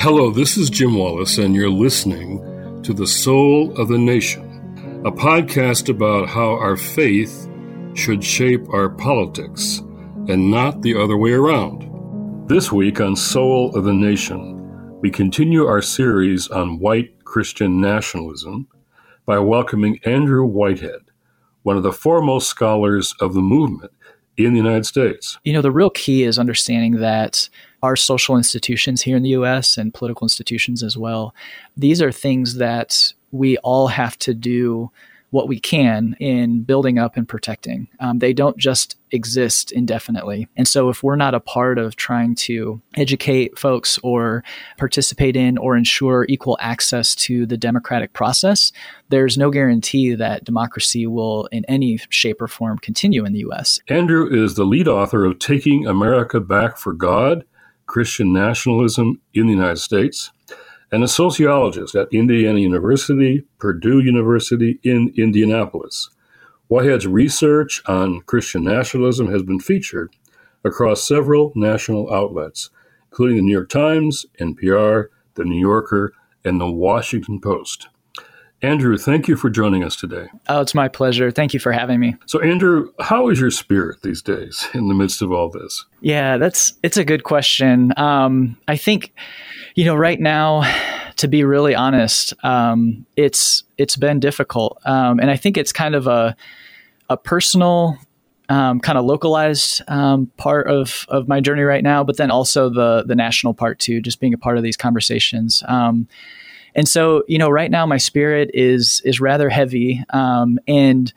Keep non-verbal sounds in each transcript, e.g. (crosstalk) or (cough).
Hello, this is Jim Wallis, and you're listening to The Soul of the Nation, a podcast about how our faith should shape our politics and not the other way around. This week on Soul of the Nation, we continue our series on white Christian nationalism by welcoming Andrew Whitehead, one of the foremost scholars of the movement in the United States. You know, the real key is understanding that our social institutions here in the US and political institutions as well, these are things that we all have to do what we can in building up and protecting. Um, they don't just exist indefinitely. And so, if we're not a part of trying to educate folks or participate in or ensure equal access to the democratic process, there's no guarantee that democracy will, in any shape or form, continue in the US. Andrew is the lead author of Taking America Back for God Christian Nationalism in the United States and a sociologist at Indiana University, Purdue University in Indianapolis. Whitehead's research on Christian nationalism has been featured across several national outlets, including the New York Times, NPR, The New Yorker, and The Washington Post. Andrew, thank you for joining us today. Oh, it's my pleasure. Thank you for having me. So, Andrew, how is your spirit these days in the midst of all this? Yeah, that's it's a good question. Um, I think, you know, right now, to be really honest, um, it's it's been difficult, um, and I think it's kind of a a personal, um, kind of localized um, part of of my journey right now, but then also the the national part too, just being a part of these conversations. And so, you know, right now my spirit is is rather heavy, um, and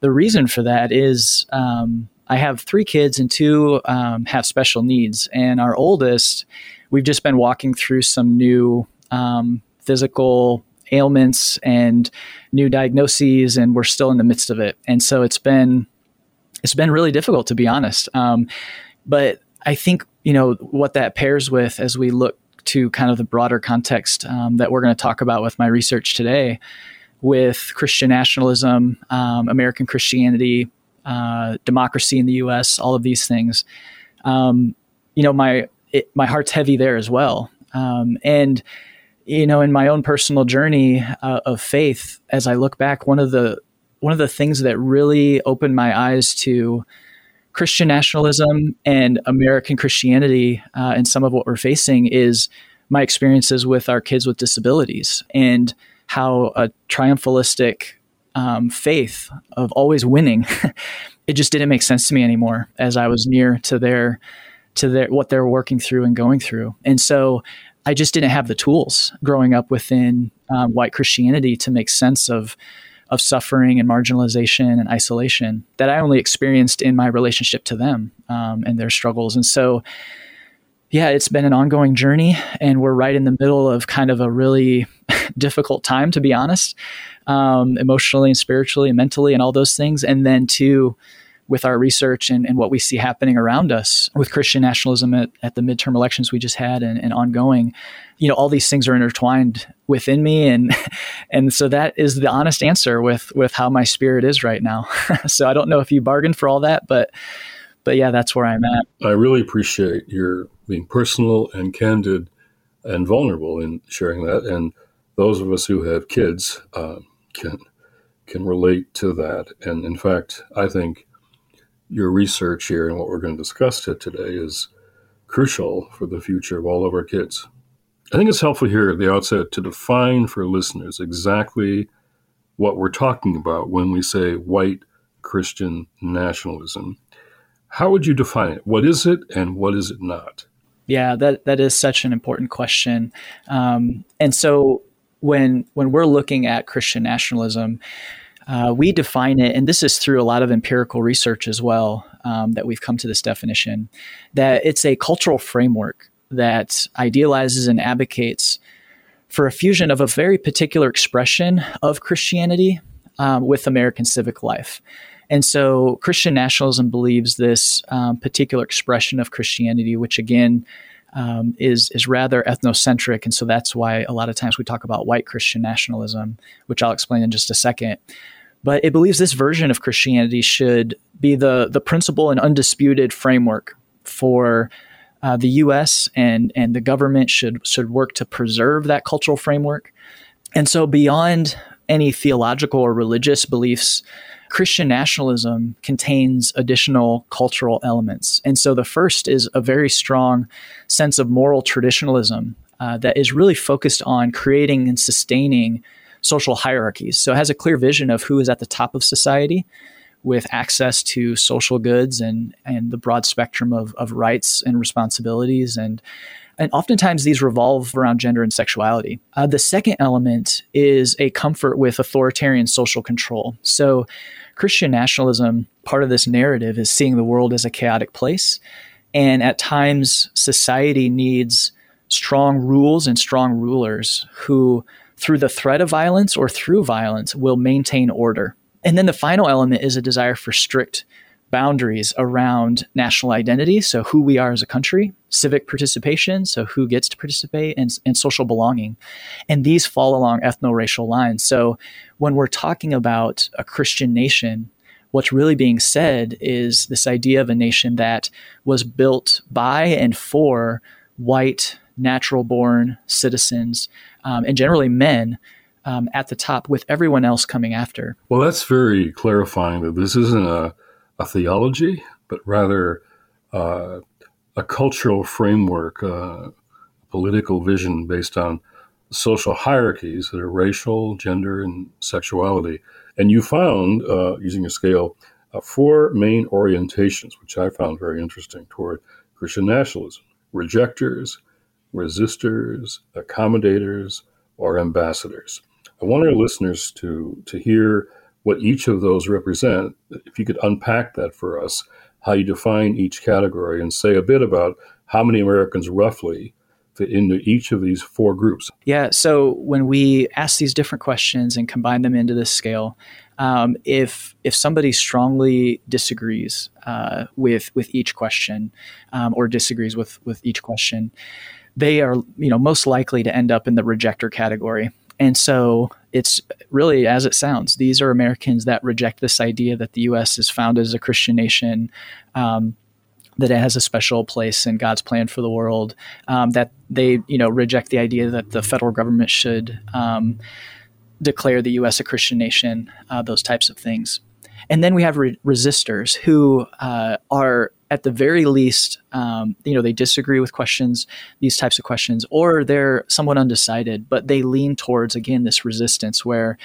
the reason for that is um, I have three kids and two um, have special needs, and our oldest, we've just been walking through some new um, physical ailments and new diagnoses, and we're still in the midst of it. And so it's been it's been really difficult to be honest. Um, but I think you know what that pairs with as we look to kind of the broader context um, that we're going to talk about with my research today with Christian nationalism, um, American Christianity, uh, democracy in the U.S., all of these things. Um, you know, my it, my heart's heavy there as well, um, and you know, in my own personal journey uh, of faith, as I look back, one of the one of the things that really opened my eyes to Christian nationalism and American Christianity uh, and some of what we're facing is my experiences with our kids with disabilities and how a triumphalistic um, faith of always winning (laughs) it just didn't make sense to me anymore as I was near to their to their what they're working through and going through. And so I just didn't have the tools growing up within um, white Christianity to make sense of of suffering and marginalization and isolation that I only experienced in my relationship to them um, and their struggles. And so, yeah, it's been an ongoing journey, and we're right in the middle of kind of a really (laughs) difficult time, to be honest, um, emotionally and spiritually and mentally, and all those things. And then, too, with our research and, and what we see happening around us with Christian nationalism at, at the midterm elections we just had and, and, ongoing, you know, all these things are intertwined within me. And, (laughs) and so that is the honest answer with, with how my spirit is right now. (laughs) so I don't know if you bargained for all that, but, but yeah, that's where I'm at. I really appreciate your being personal and candid and vulnerable in sharing that. And those of us who have kids uh, can, can relate to that. And in fact, I think your research here and what we're going to discuss today is crucial for the future of all of our kids. I think it's helpful here at the outset to define for listeners exactly what we're talking about when we say white Christian nationalism. How would you define it? What is it and what is it not? Yeah, that, that is such an important question. Um, and so when when we're looking at Christian nationalism, uh, we define it, and this is through a lot of empirical research as well um, that we've come to this definition, that it's a cultural framework that idealizes and advocates for a fusion of a very particular expression of Christianity um, with American civic life. And so Christian nationalism believes this um, particular expression of Christianity, which again um, is is rather ethnocentric, and so that's why a lot of times we talk about white Christian nationalism, which I'll explain in just a second. But it believes this version of Christianity should be the the principal and undisputed framework for uh, the U.S. and and the government should should work to preserve that cultural framework. And so, beyond any theological or religious beliefs, Christian nationalism contains additional cultural elements. And so, the first is a very strong sense of moral traditionalism uh, that is really focused on creating and sustaining social hierarchies. So, it has a clear vision of who is at the top of society with access to social goods and and the broad spectrum of, of rights and responsibilities and and oftentimes these revolve around gender and sexuality. Uh, the second element is a comfort with authoritarian social control. So, Christian nationalism, part of this narrative is seeing the world as a chaotic place. And at times, society needs strong rules and strong rulers who, through the threat of violence or through violence, will maintain order. And then the final element is a desire for strict boundaries around national identity, so who we are as a country, civic participation, so who gets to participate, and, and social belonging. And these fall along ethno racial lines. So when we're talking about a Christian nation, what's really being said is this idea of a nation that was built by and for white, natural born citizens, um, and generally men um, at the top with everyone else coming after. Well, that's very clarifying that this isn't a, a theology, but rather uh, a cultural framework, uh, political vision based on social hierarchies that are racial, gender, and sexuality. And you found, uh, using a scale, uh, four main orientations, which I found very interesting toward Christian nationalism rejectors, resistors, accommodators, or ambassadors. I want our listeners to to hear what each of those represent. If you could unpack that for us, how you define each category, and say a bit about how many Americans roughly fit into each of these four groups. Yeah. So when we ask these different questions and combine them into this scale, um, if if somebody strongly disagrees uh, with with each question um, or disagrees with with each question, they are you know most likely to end up in the rejector category. And so it's really as it sounds. These are Americans that reject this idea that the U.S. is founded as a Christian nation, um, that it has a special place in God's plan for the world, um, that they you know reject the idea that the federal government should um, declare the U.S. a Christian nation, uh, those types of things. And then we have re- resistors who uh, are at the very least, um, you know, they disagree with questions, these types of questions, or they're somewhat undecided, but they lean towards, again, this resistance where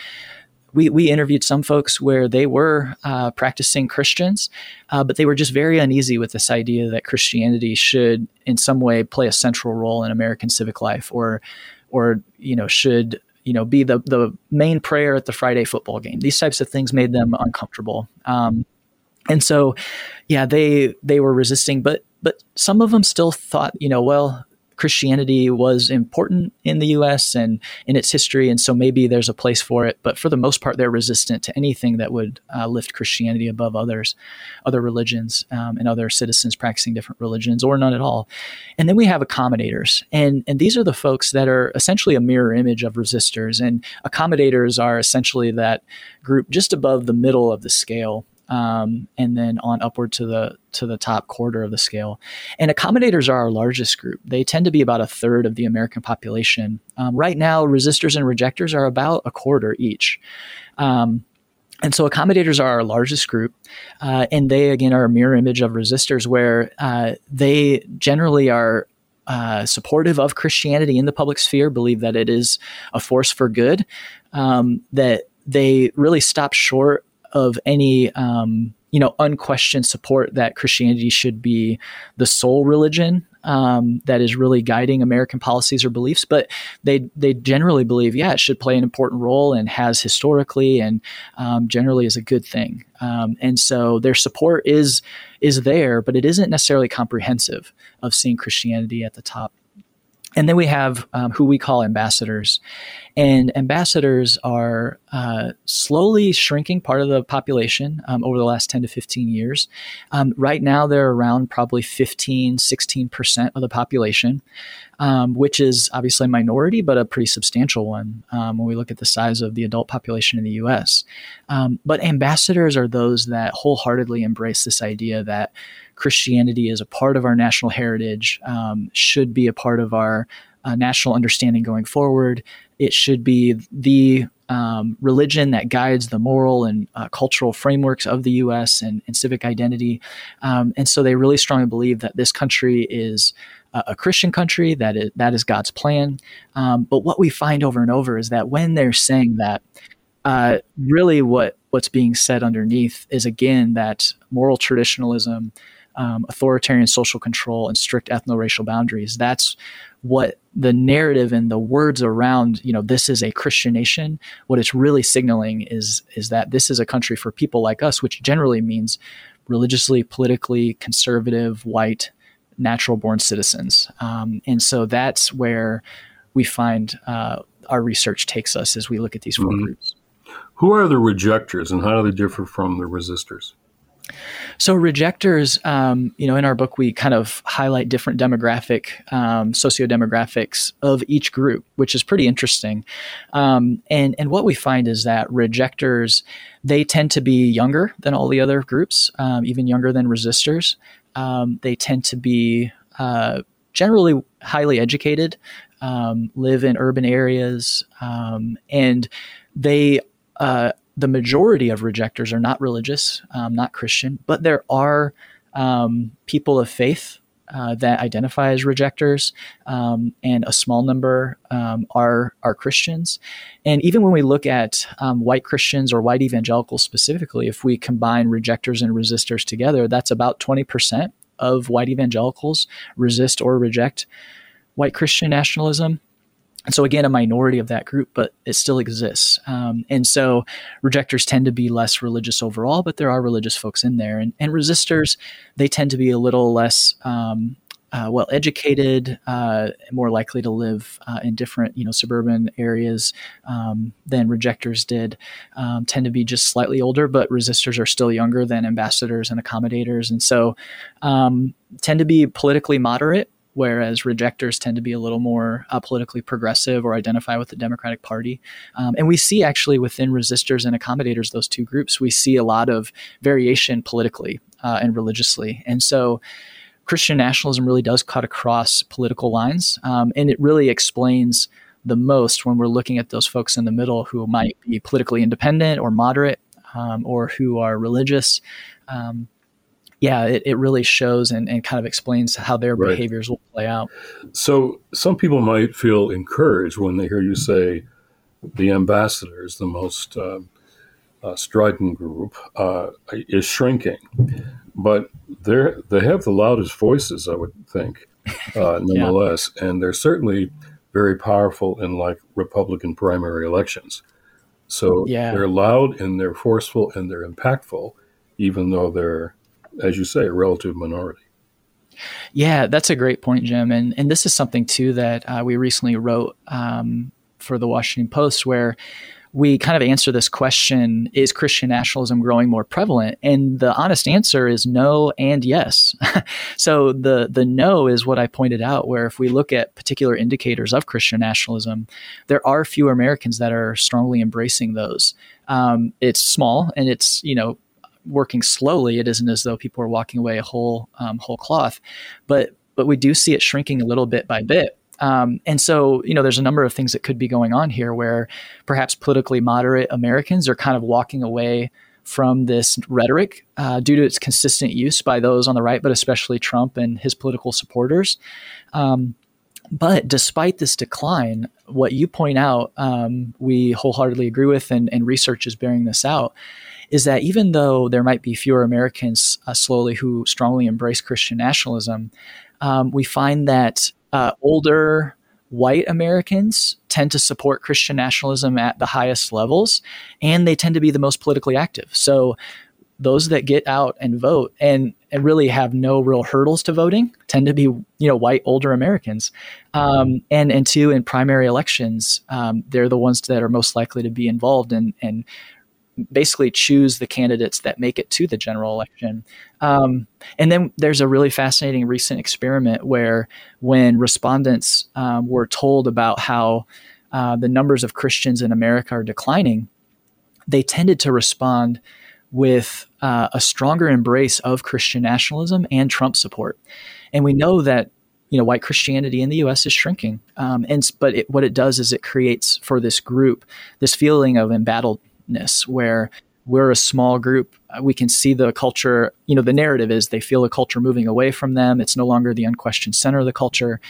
we, we interviewed some folks where they were uh, practicing Christians, uh, but they were just very uneasy with this idea that Christianity should, in some way, play a central role in American civic life, or, or you know, should you know be the the main prayer at the Friday football game. These types of things made them uncomfortable. Um, and so yeah they they were resisting but but some of them still thought you know well Christianity was important in the US and in its history, and so maybe there's a place for it. But for the most part, they're resistant to anything that would uh, lift Christianity above others, other religions, um, and other citizens practicing different religions, or none at all. And then we have accommodators, and and these are the folks that are essentially a mirror image of resistors. And accommodators are essentially that group just above the middle of the scale um, and then on upward to the to the top quarter of the scale. And accommodators are our largest group. They tend to be about a third of the American population. Um, right now, resistors and rejectors are about a quarter each. Um, and so accommodators are our largest group, uh, and they again are a mirror image of resistors, where uh, they generally are uh, supportive of Christianity in the public sphere, believe that it is a force for good, um, that they really stop short of any um, you know unquestioned support that Christianity should be the sole religion um, that is really guiding American policies or beliefs, but they they generally believe yeah it should play an important role and has historically and um, generally is a good thing. Um, and so their support is is there, but it isn't necessarily comprehensive of seeing Christianity at the top. And then we have um, who we call ambassadors. And ambassadors are uh, slowly shrinking part of the population um, over the last 10 to 15 years. Um, right now, they're around probably 15, 16% of the population, um, which is obviously a minority, but a pretty substantial one um, when we look at the size of the adult population in the US. Um, but ambassadors are those that wholeheartedly embrace this idea that Christianity is a part of our national heritage, um, should be a part of our uh, national understanding going forward. It should be the um, religion that guides the moral and uh, cultural frameworks of the U.S. and, and civic identity. Um, and so they really strongly believe that this country is a, Christian country, that is, that is God's plan. Um, but what we find over and over is that when they're saying that, uh, really what what's being said underneath is again that moral traditionalism, um, authoritarian social control, and strict ethno-racial boundaries. That's what the narrative and the words around you know this is a christian nation what it's really signaling is is that this is a country for people like us which generally means religiously politically conservative white natural born citizens um, and so that's where we find uh, our research takes us as we look at these 4 mm-hmm. groups who are the rejectors and how do they differ from the resistors so rejectors, um, you know, in our book we kind of highlight different demographic, um, socio-demographics of each group, which is pretty interesting. Um, and and what we find is that rejectors they tend to be younger than all the other groups, um, even younger than resistors. Um, they tend to be uh, generally highly educated, um, live in urban areas, and they uh, the majority of rejectors are not religious, um, not Christian, but there are um, people of faith uh, that identify as rejectors, um, and a small number um, are are Christians. And even when we look at um, white Christians or white evangelicals specifically, if we combine rejectors and resistors together, that's about twenty percent of white evangelicals resist or reject white Christian nationalism. And so, again, a minority of that group, but it still exists. Um, and so, rejectors tend to be less religious overall, but there are religious folks in there. And, and resistors, they tend to be a little less um, uh, well educated, uh, more likely to live uh, in different, you know, suburban areas um, than rejectors did. Um, tend to be just slightly older, but resistors are still younger than ambassadors and accommodators, and so um, tend to be politically moderate whereas rejectors tend to be a little more uh, politically progressive or identify with the Democratic Party. Um, and we see actually within resistors and accommodators, those two groups, we see a lot of variation politically uh, and religiously. And so Christian nationalism really does cut across political lines, um, and it really explains the most when we're looking at those folks in the middle who might be politically independent or moderate um, or who are religious. Um, yeah, it, it really shows and, and kind of explains how their right. behaviors will play out. So some people might feel encouraged when they hear you say the ambassador is the most uh, uh, strident group uh, is shrinking, but they they have the loudest voices, I would think, uh, (laughs) nonetheless, yeah. and they're certainly very powerful in like Republican primary elections. So yeah. they're loud and they're forceful and they're impactful, even though they're as you say, a relative minority. Yeah, that's a great point, Jim. And and this is something too that uh, we recently wrote um, for the Washington Post, where we kind of answer this question: Is Christian nationalism growing more prevalent? And the honest answer is no and yes. (laughs) so the the no is what I pointed out, where if we look at particular indicators of Christian nationalism, there are fewer Americans that are strongly embracing those. Um, it's small and it's you know working slowly. It isn't as though people are walking away a whole um, whole cloth, but but we do see it shrinking a little bit by bit. Um, and so, you know, there's a number of things that could be going on here where perhaps politically moderate Americans are kind of walking away from this rhetoric uh, due to its consistent use by those on the right, but especially Trump and his political supporters. Um, but despite this decline, what you point out, um, we wholeheartedly agree with, and, and research is bearing this out is that even though there might be fewer Americans uh, slowly who strongly embrace Christian nationalism, um, we find that uh, older white Americans tend to support Christian nationalism at the highest levels, and they tend to be the most politically active. So those that get out and vote and, and really have no real hurdles to voting tend to be you know white older Americans, um, and and two in primary elections um, they're the ones that are most likely to be involved and and basically choose the candidates that make it to the general election. Um, and then there's a really fascinating recent experiment where when respondents um, were told about how uh, the numbers of Christians in America are declining, they tended to respond with uh, a stronger embrace of Christian nationalism and Trump support. And we know that you know white Christianity in the U.S. is shrinking, um, and but it, what it does is it creates for this group this feeling of embattledness where we're a small group. Uh, we can see the culture, you know, the narrative is they feel the culture moving away from them. It's no longer the unquestioned center of the culture.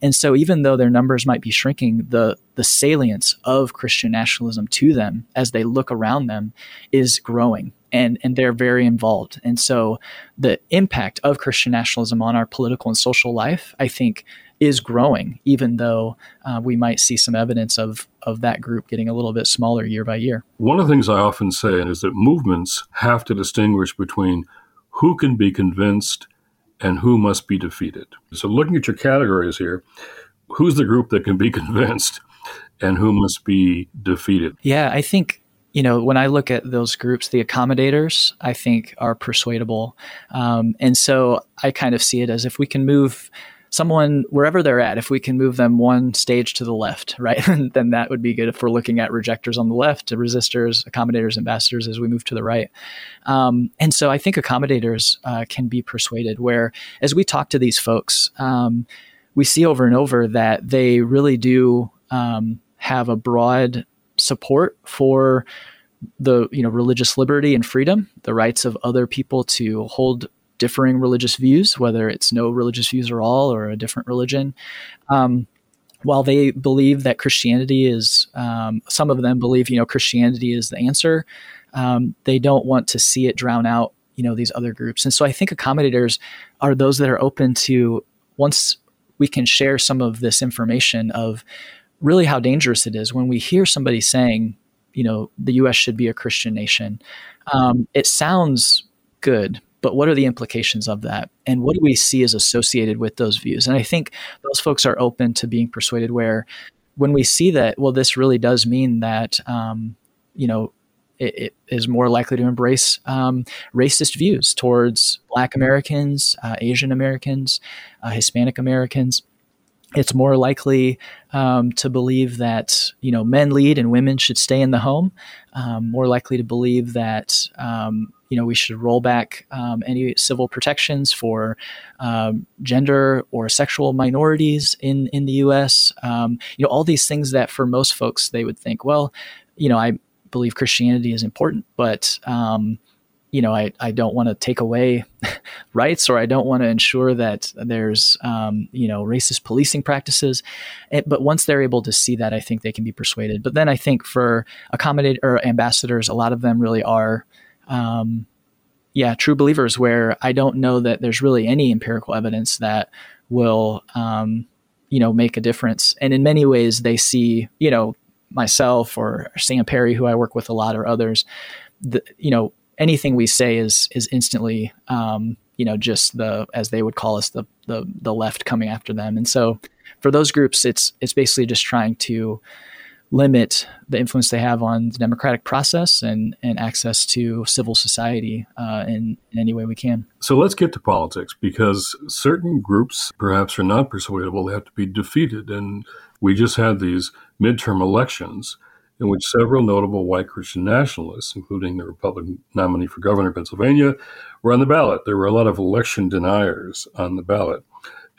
And so even though their numbers might be shrinking, the the salience of Christian nationalism to them as they look around them is growing and and they're very involved. And so the impact of Christian nationalism on our political and social life, I think, is growing, even though uh, we might see some evidence of of that group getting a little bit smaller year by year. One of the things I often say is that movements have to distinguish between who can be convinced and who must be defeated. So, looking at your categories here, who's the group that can be (laughs) convinced and who must be defeated? Yeah, I think you know, when I look at those groups, the accommodators, I think, are persuadable. Um, and so I kind of see it as if we can move someone wherever they're at, if we can move them one stage to the left, (laughs) right, then that would be good if we're looking at rejectors on the left, resistors, accommodators, ambassadors as we move to the right. Um, and so I think accommodators uh, can be persuaded, where as we talk to these folks, um, we see over and over that they really do um, have a broad support for the you know religious liberty and freedom, the rights of other people to hold differing religious views, whether it's no religious views at all or a different religion. Um, while they believe that Christianity is, um, some of them believe, you know, Christianity is the answer. Um, they don't want to see it drown out, you know, these other groups. And so I think accommodators are those that are open to once we can share some of this information of really how dangerous it is when we hear somebody saying, you know, the U.S. should be a Christian nation. Um, it sounds good, but what are the implications of that? And what do we see as associated with those views? And i think those folks are open to being persuaded where when we see that well this really does mean that um, you know it, it is more likely to embrace um, racist views towards black americans uh, asian americans uh, hispanic americans. It's more likely um, to believe that you know men lead and women should stay in the home. Um, more likely to believe that um, you know we should roll back um, any civil protections for um, gender or sexual minorities in in the U.S. Um, you know all these things that for most folks they would think, well, you know I believe Christianity is important, but you know, I, I don't want to take away (laughs) rights or I don't want to ensure that there's, um, you know, racist policing practices. It, but once they're able to see that, I think they can be persuaded. But then I think for accommodate or ambassadors, a lot of them really are, um, yeah, true believers where I don't know that there's really any empirical evidence that will, um, you know, make a difference. And in many ways, they see, you know, myself or Sam Perry, who I work with a lot, or others, the, you know, anything we say is is instantly um, you know just the as they would call us the, the the left coming after them and so for those groups it's it's basically just trying to limit the influence they have on the democratic process and and access to civil society uh, in, in any way we can. So let's get to politics because certain groups perhaps are not persuadable; they have to be defeated, and we just had these midterm elections in which several notable white Christian nationalists, including the Republican nominee for governor of Pennsylvania, were on the ballot. There were a lot of election deniers on the ballot,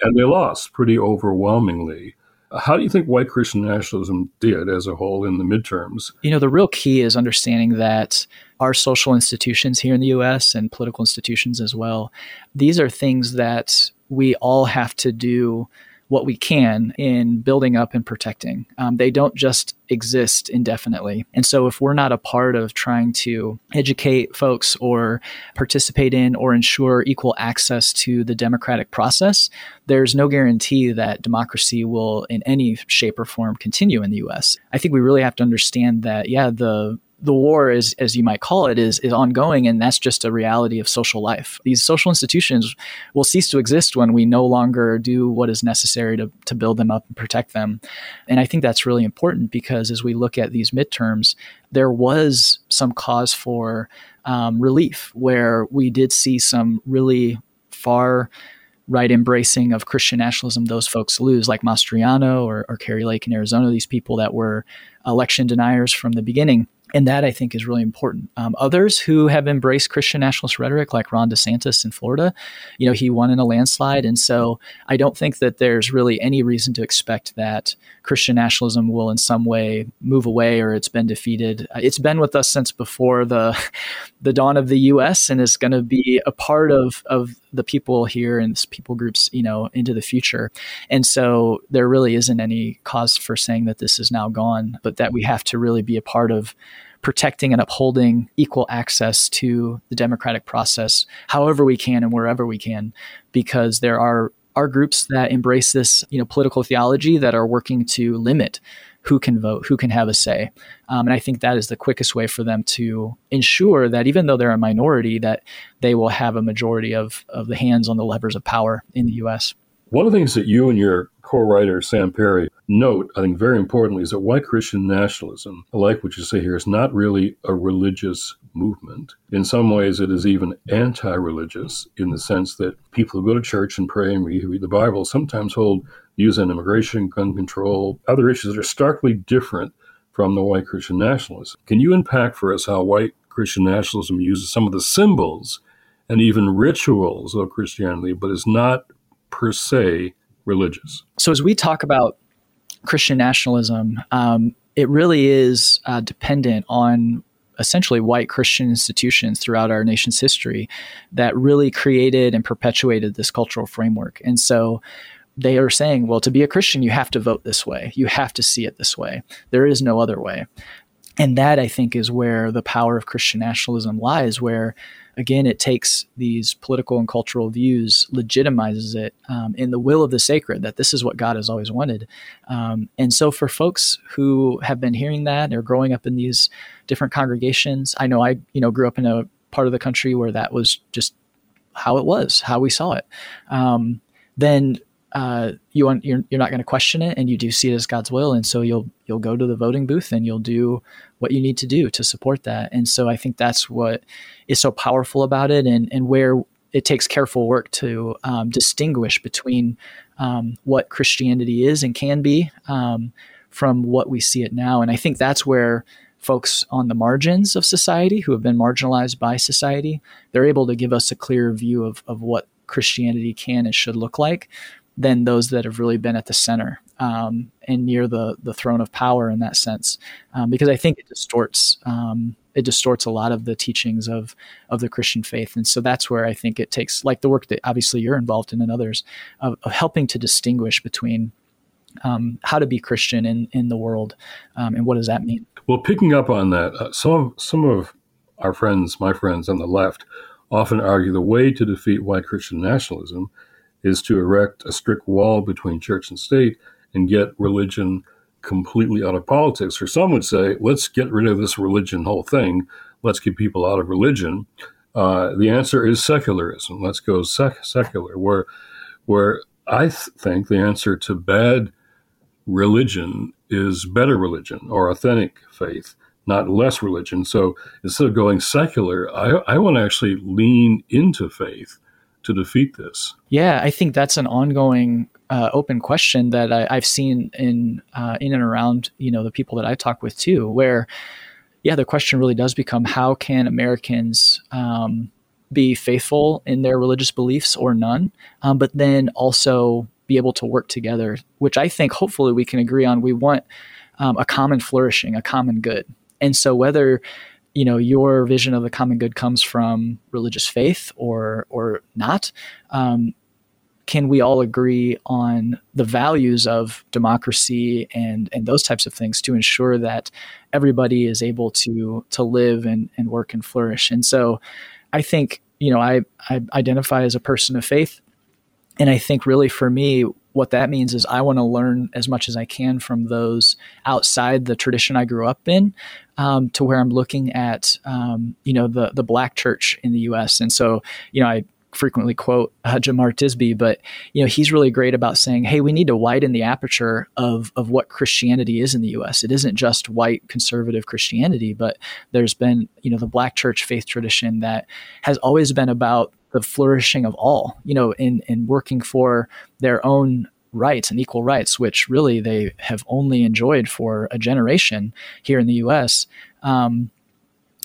and they lost pretty overwhelmingly. How do you think white Christian nationalism did as a whole in the midterms? You know, the real key is understanding that our social institutions here in the US and political institutions as well, these are things that we all have to do what we can in building up and protecting. Um, they don't just exist indefinitely. And so, if we're not a part of trying to educate folks or participate in or ensure equal access to the democratic process, there's no guarantee that democracy will, in any shape or form, continue in the US. I think we really have to understand that, yeah, the the war is as you might call it is is ongoing and that's just a reality of social life. These social institutions will cease to exist when we no longer do what is necessary to, to build them up and protect them. And i think that's really important because as we look at these midterms there was some cause for um, relief where we did see some really far right embracing of Christian nationalism those folks lose, like Mastriano or, or Kari Lake in Arizona, these people that were election deniers from the beginning and that I think is really important. Um, others who have embraced Christian nationalist rhetoric, like Ron DeSantis in Florida, you know, he won in a landslide, and so I don't think that there's really any reason to expect that Christian nationalism will in some way move away or it's been defeated. Uh, it's been with us since before the (laughs) the dawn of the U.S. and is going to be a part of of the people here and people groups, you know, into the future. And so there really isn't any cause for saying that this is now gone, but that we have to really be a part of protecting and upholding equal access to the democratic process however we can and wherever we can because there are are groups that embrace this you know political theology that are working to limit who can vote, who can have a say. Um, and I think that is the quickest way for them to ensure that even though they're a minority, that they will have a majority of, of the hands on the levers of power in the U.S. One of the things that you and your co-writer Sam Perry note, I think very importantly, is that white Christian nationalism, like what you say here, is not really a religious movement. In some ways, it is even anti-religious in the sense that people who go to church and pray and read the Bible sometimes hold views on immigration, gun control, other issues that are starkly different from the white Christian nationalism. Can you unpack for us how white Christian nationalism uses some of the symbols and even rituals of Christianity, but is not per se religious. So, as we talk about Christian nationalism, um, it really is uh, dependent on essentially white Christian institutions throughout our nation's history that really created and perpetuated this cultural framework. And so they are saying, well, to be a Christian, you have to vote this way. You have to see it this way. There is no other way. And that, I think, is where the power of Christian nationalism lies, where again, it takes these political and cultural views, legitimizes it um, in the will of the sacred that this is what God has always wanted. Um, and so, for folks who have been hearing that or growing up in these different congregations, I know I, you know, grew up in a part of the country where that was just how it was, how we saw it. Um, then uh, you want, you're, you're not going to question it, and you do see it as God's will, and so you'll you'll go to the voting booth and you'll do what you need to do to support that. And so I think that's what is so powerful about it, and and where it takes careful work to um, distinguish between um, what Christianity is and can be um, from what we see it now. And I think that's where folks on the margins of society who have been marginalized by society, they're able to give us a clear view of, of what Christianity can and should look like than those that have really been at the center um, and near the the throne of power in that sense, um, because I think it distorts um, it distorts a lot of the teachings of of the Christian faith, and so that's where I think it takes like the work that obviously you're involved in and others of, of helping to distinguish between um, how to be Christian in in the world um, and what does that mean. Well, picking up on that, uh, some some of our friends, my friends on the left, often argue the way to defeat white Christian nationalism is to erect a strict wall between church and state and get religion completely out of politics. Or some would say, let's get rid of this religion whole thing. Let's keep people out of religion. Uh, the answer is secularism. Let's go sec- secular, where where I th- think the answer to bad religion is better religion or authentic faith, not less religion. So instead of going secular, I, I want to actually lean into faith to defeat this? Yeah, I think that's an ongoing uh, open question that I, have seen in uh, in and around you know the people that I talk with too, where yeah, the question really does become how can Americans um, be faithful in their religious beliefs or none, um, but then also be able to work together, which I think hopefully we can agree on. We want um, a common flourishing, a common good, and so whether you know your vision of the common good comes from religious faith or or not um, can we all agree on the values of democracy and and those types of things to ensure that everybody is able to to live and, and work and flourish? And so i think you know I, I identify as a person of faith. And i think really for me what that means is I want to learn as much as I can from those outside the tradition I grew up in, um, to where I'm looking at, um, you know, the the Black church in the U.S. And so, you know, I frequently quote uh, Jemar Tisby, but you know he's really great about saying, "Hey, we need to widen the aperture of of what Christianity is in the U.S. It isn't just white conservative Christianity, but there's been you know the Black church faith tradition that has always been about the flourishing of all, you know, in in working for their own rights and equal rights, which really they have only enjoyed for a generation here in the U.S. Um,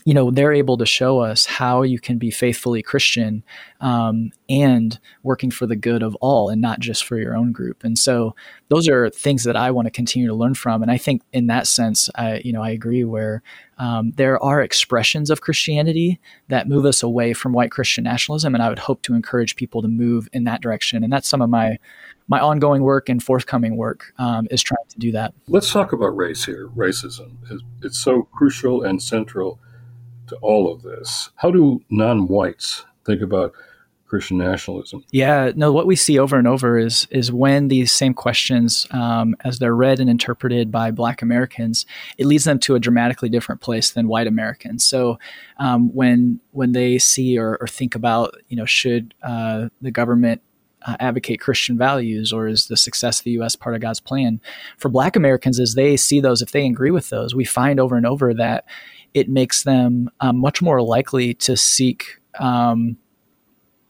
you know they're able to show us how you can be faithfully christian um, and working for the good of all and not just for your own group. And so those are things that i want to continue to learn from. And i think in that sense i you know i agree where um, there are expressions of christianity that move us away from white christian nationalism and i would hope to encourage people to move in that direction. And that's some of my my ongoing work and forthcoming work um, is trying to do that let's talk about race here racism it's so crucial and central to all of this. How do non whites think about Christian nationalism? Yeah, no. What we see over and over is is when these same questions, um, as they're read and interpreted by Black Americans, it leads them to a dramatically different place than white Americans. So, um, when when they see or, or, think about, you know, should uh, the government uh, advocate Christian values, or is the success of the U.S. part of God's plan? For Black Americans, as they see those, if they agree with those, we find over and over that it makes them um, much more likely to seek um,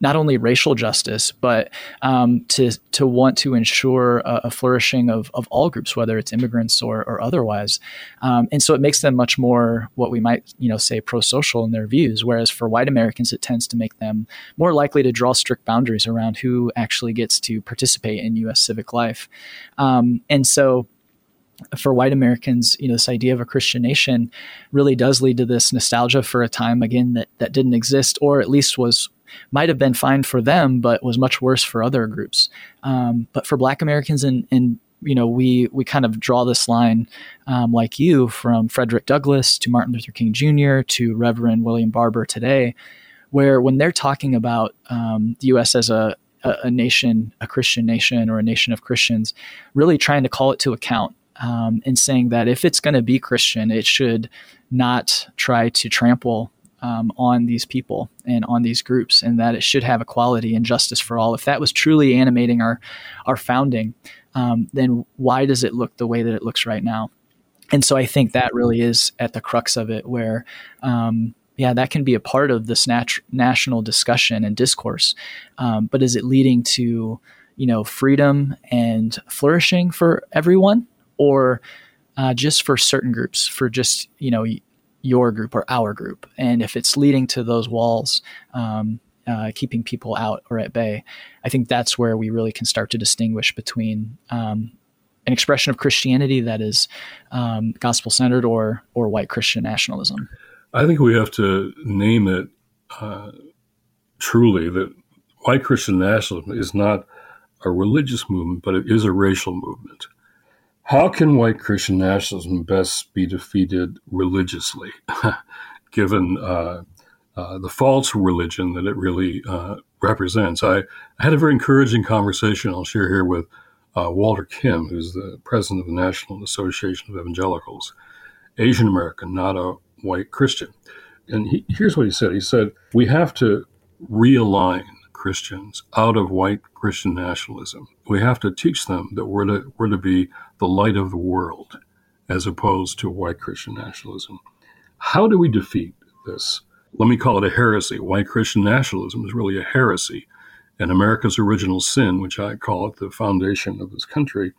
not only racial justice, but um, to to want to ensure a, a, flourishing of, of all groups, whether it's immigrants or, or otherwise. Um, and so it makes them much more what we might you know say pro-social in their views. Whereas for white Americans, it tends to make them more likely to draw strict boundaries around who actually gets to participate in U.S. civic life. Um, and so for white Americans, you know, this idea of a Christian nation really does lead to this nostalgia for a time again that that didn't exist, or at least was might have been fine for them, but was much worse for other groups. Um, but for Black Americans and and you know we we kind of draw this line um, like you from Frederick Douglass to Martin Luther King Jr. to Reverend William Barber today, where when they're talking about um, the U.S. as a a, nation, a Christian nation, or a nation of Christians, really trying to call it to account um, and saying that if it's going to be Christian, it should not try to trample um, on these people and on these groups, and that it should have equality and justice for all. If that was truly animating our our founding, um, then why does it look the way that it looks right now? And so I think that really is at the crux of it, where um, yeah, that can be a part of this nat- national discussion and discourse, um, but is it leading to you know freedom and flourishing for everyone or uh, just for certain groups, for just you know your group or our group, and if it's leading to those walls, um, uh, keeping people out or at bay, I think that's where we really can start to distinguish between um, an expression of Christianity that is um, gospel centered or or white Christian nationalism. I think we have to name it uh, truly that white Christian nationalism is not a religious movement, but it is a racial movement. How can white Christian nationalism best be defeated religiously, (laughs) given uh, uh, the false religion that it really uh, represents? I, I, had a very encouraging conversation I'll share here with uh, Walter Kim, who's the president of the National Association of Evangelicals, Asian American, not a white Christian. And he, here's what he said He said, We have to realign Christians out of white Christian nationalism. We have to teach them that we're to, we're to be the light of the world as opposed to white Christian nationalism. How do we defeat this? Let me call it a heresy. White Christian nationalism is really a heresy. And America's original sin, which I call it the foundation of this country,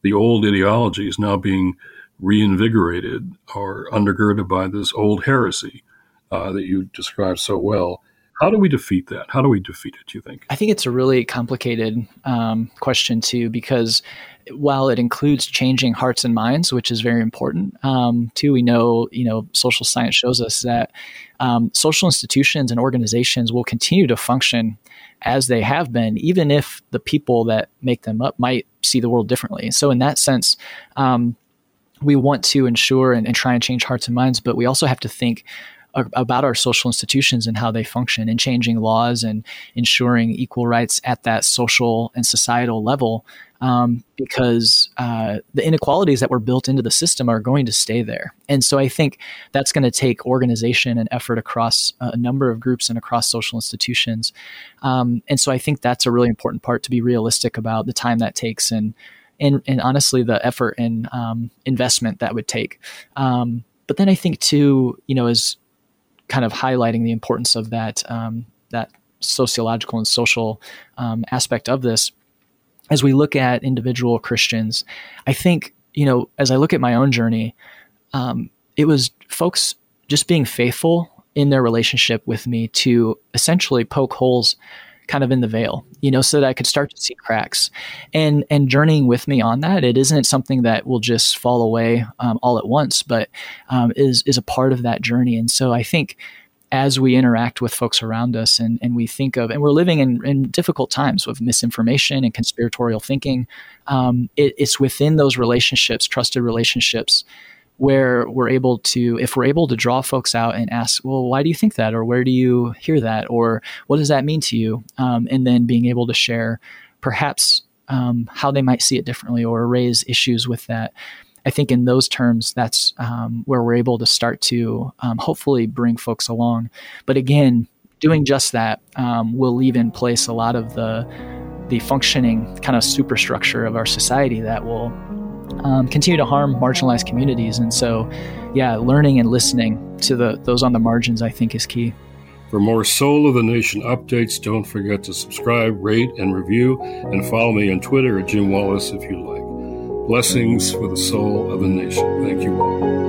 the old ideology is now being reinvigorated or undergirded by this old heresy uh, that you described so well. How do we defeat that? How do we defeat it, do you think? I think it's a really complicated um, question, too, because while it includes changing hearts and minds, which is very important, um, too, we know, you know, social science shows us that um, social institutions and organizations will continue to function as they have been, even if the people that make them up might see the world differently. So, in that sense, um, we want to ensure and, and, try and change hearts and minds, but we also have to think about our social institutions and how they function and changing laws and ensuring equal rights at that social and societal level um, because uh, the inequalities that were built into the system are going to stay there. And so I think that's going to take organization and effort across a number of groups and across social institutions. Um, and so I think that's a really important part to be realistic about the time that takes and and, and honestly the effort and um, investment that would take. Um, but then I think too, you know, as kind of highlighting the importance of that um, that sociological and social um, aspect of this. As we look at individual Christians, I think, you know, as I look at my own journey, um, it was folks just being faithful in their relationship with me to essentially poke holes kind of in the veil, you know, so that I could start to see cracks and, and journeying with me on that. It isn't something that will just fall away um, all at once, but um, is, is a part of that journey. And so I think as we interact with folks around us and, and we think of, and we're living in, in difficult times with misinformation and conspiratorial thinking, um, it, it's within those relationships, trusted relationships, where we're able to, if we're able to draw folks out and ask, well, why do you think that? Or where do you hear that? Or what does that mean to you? Um, and then being able to share perhaps um, how they might see it differently or raise issues with that. I think in those terms, that's um, where we're able to start to um, hopefully bring folks along. But again, doing just that um, will leave in place a lot of the the functioning kind of superstructure of our society that will um, continue to harm marginalized communities. And so, yeah, learning and listening to the those on the margins, I think, is key. For more Soul of the Nation updates, don't forget to subscribe, rate, and review, and follow me on Twitter at Jim Wallis if you like. Blessings for the soul of the nation. Thank you all.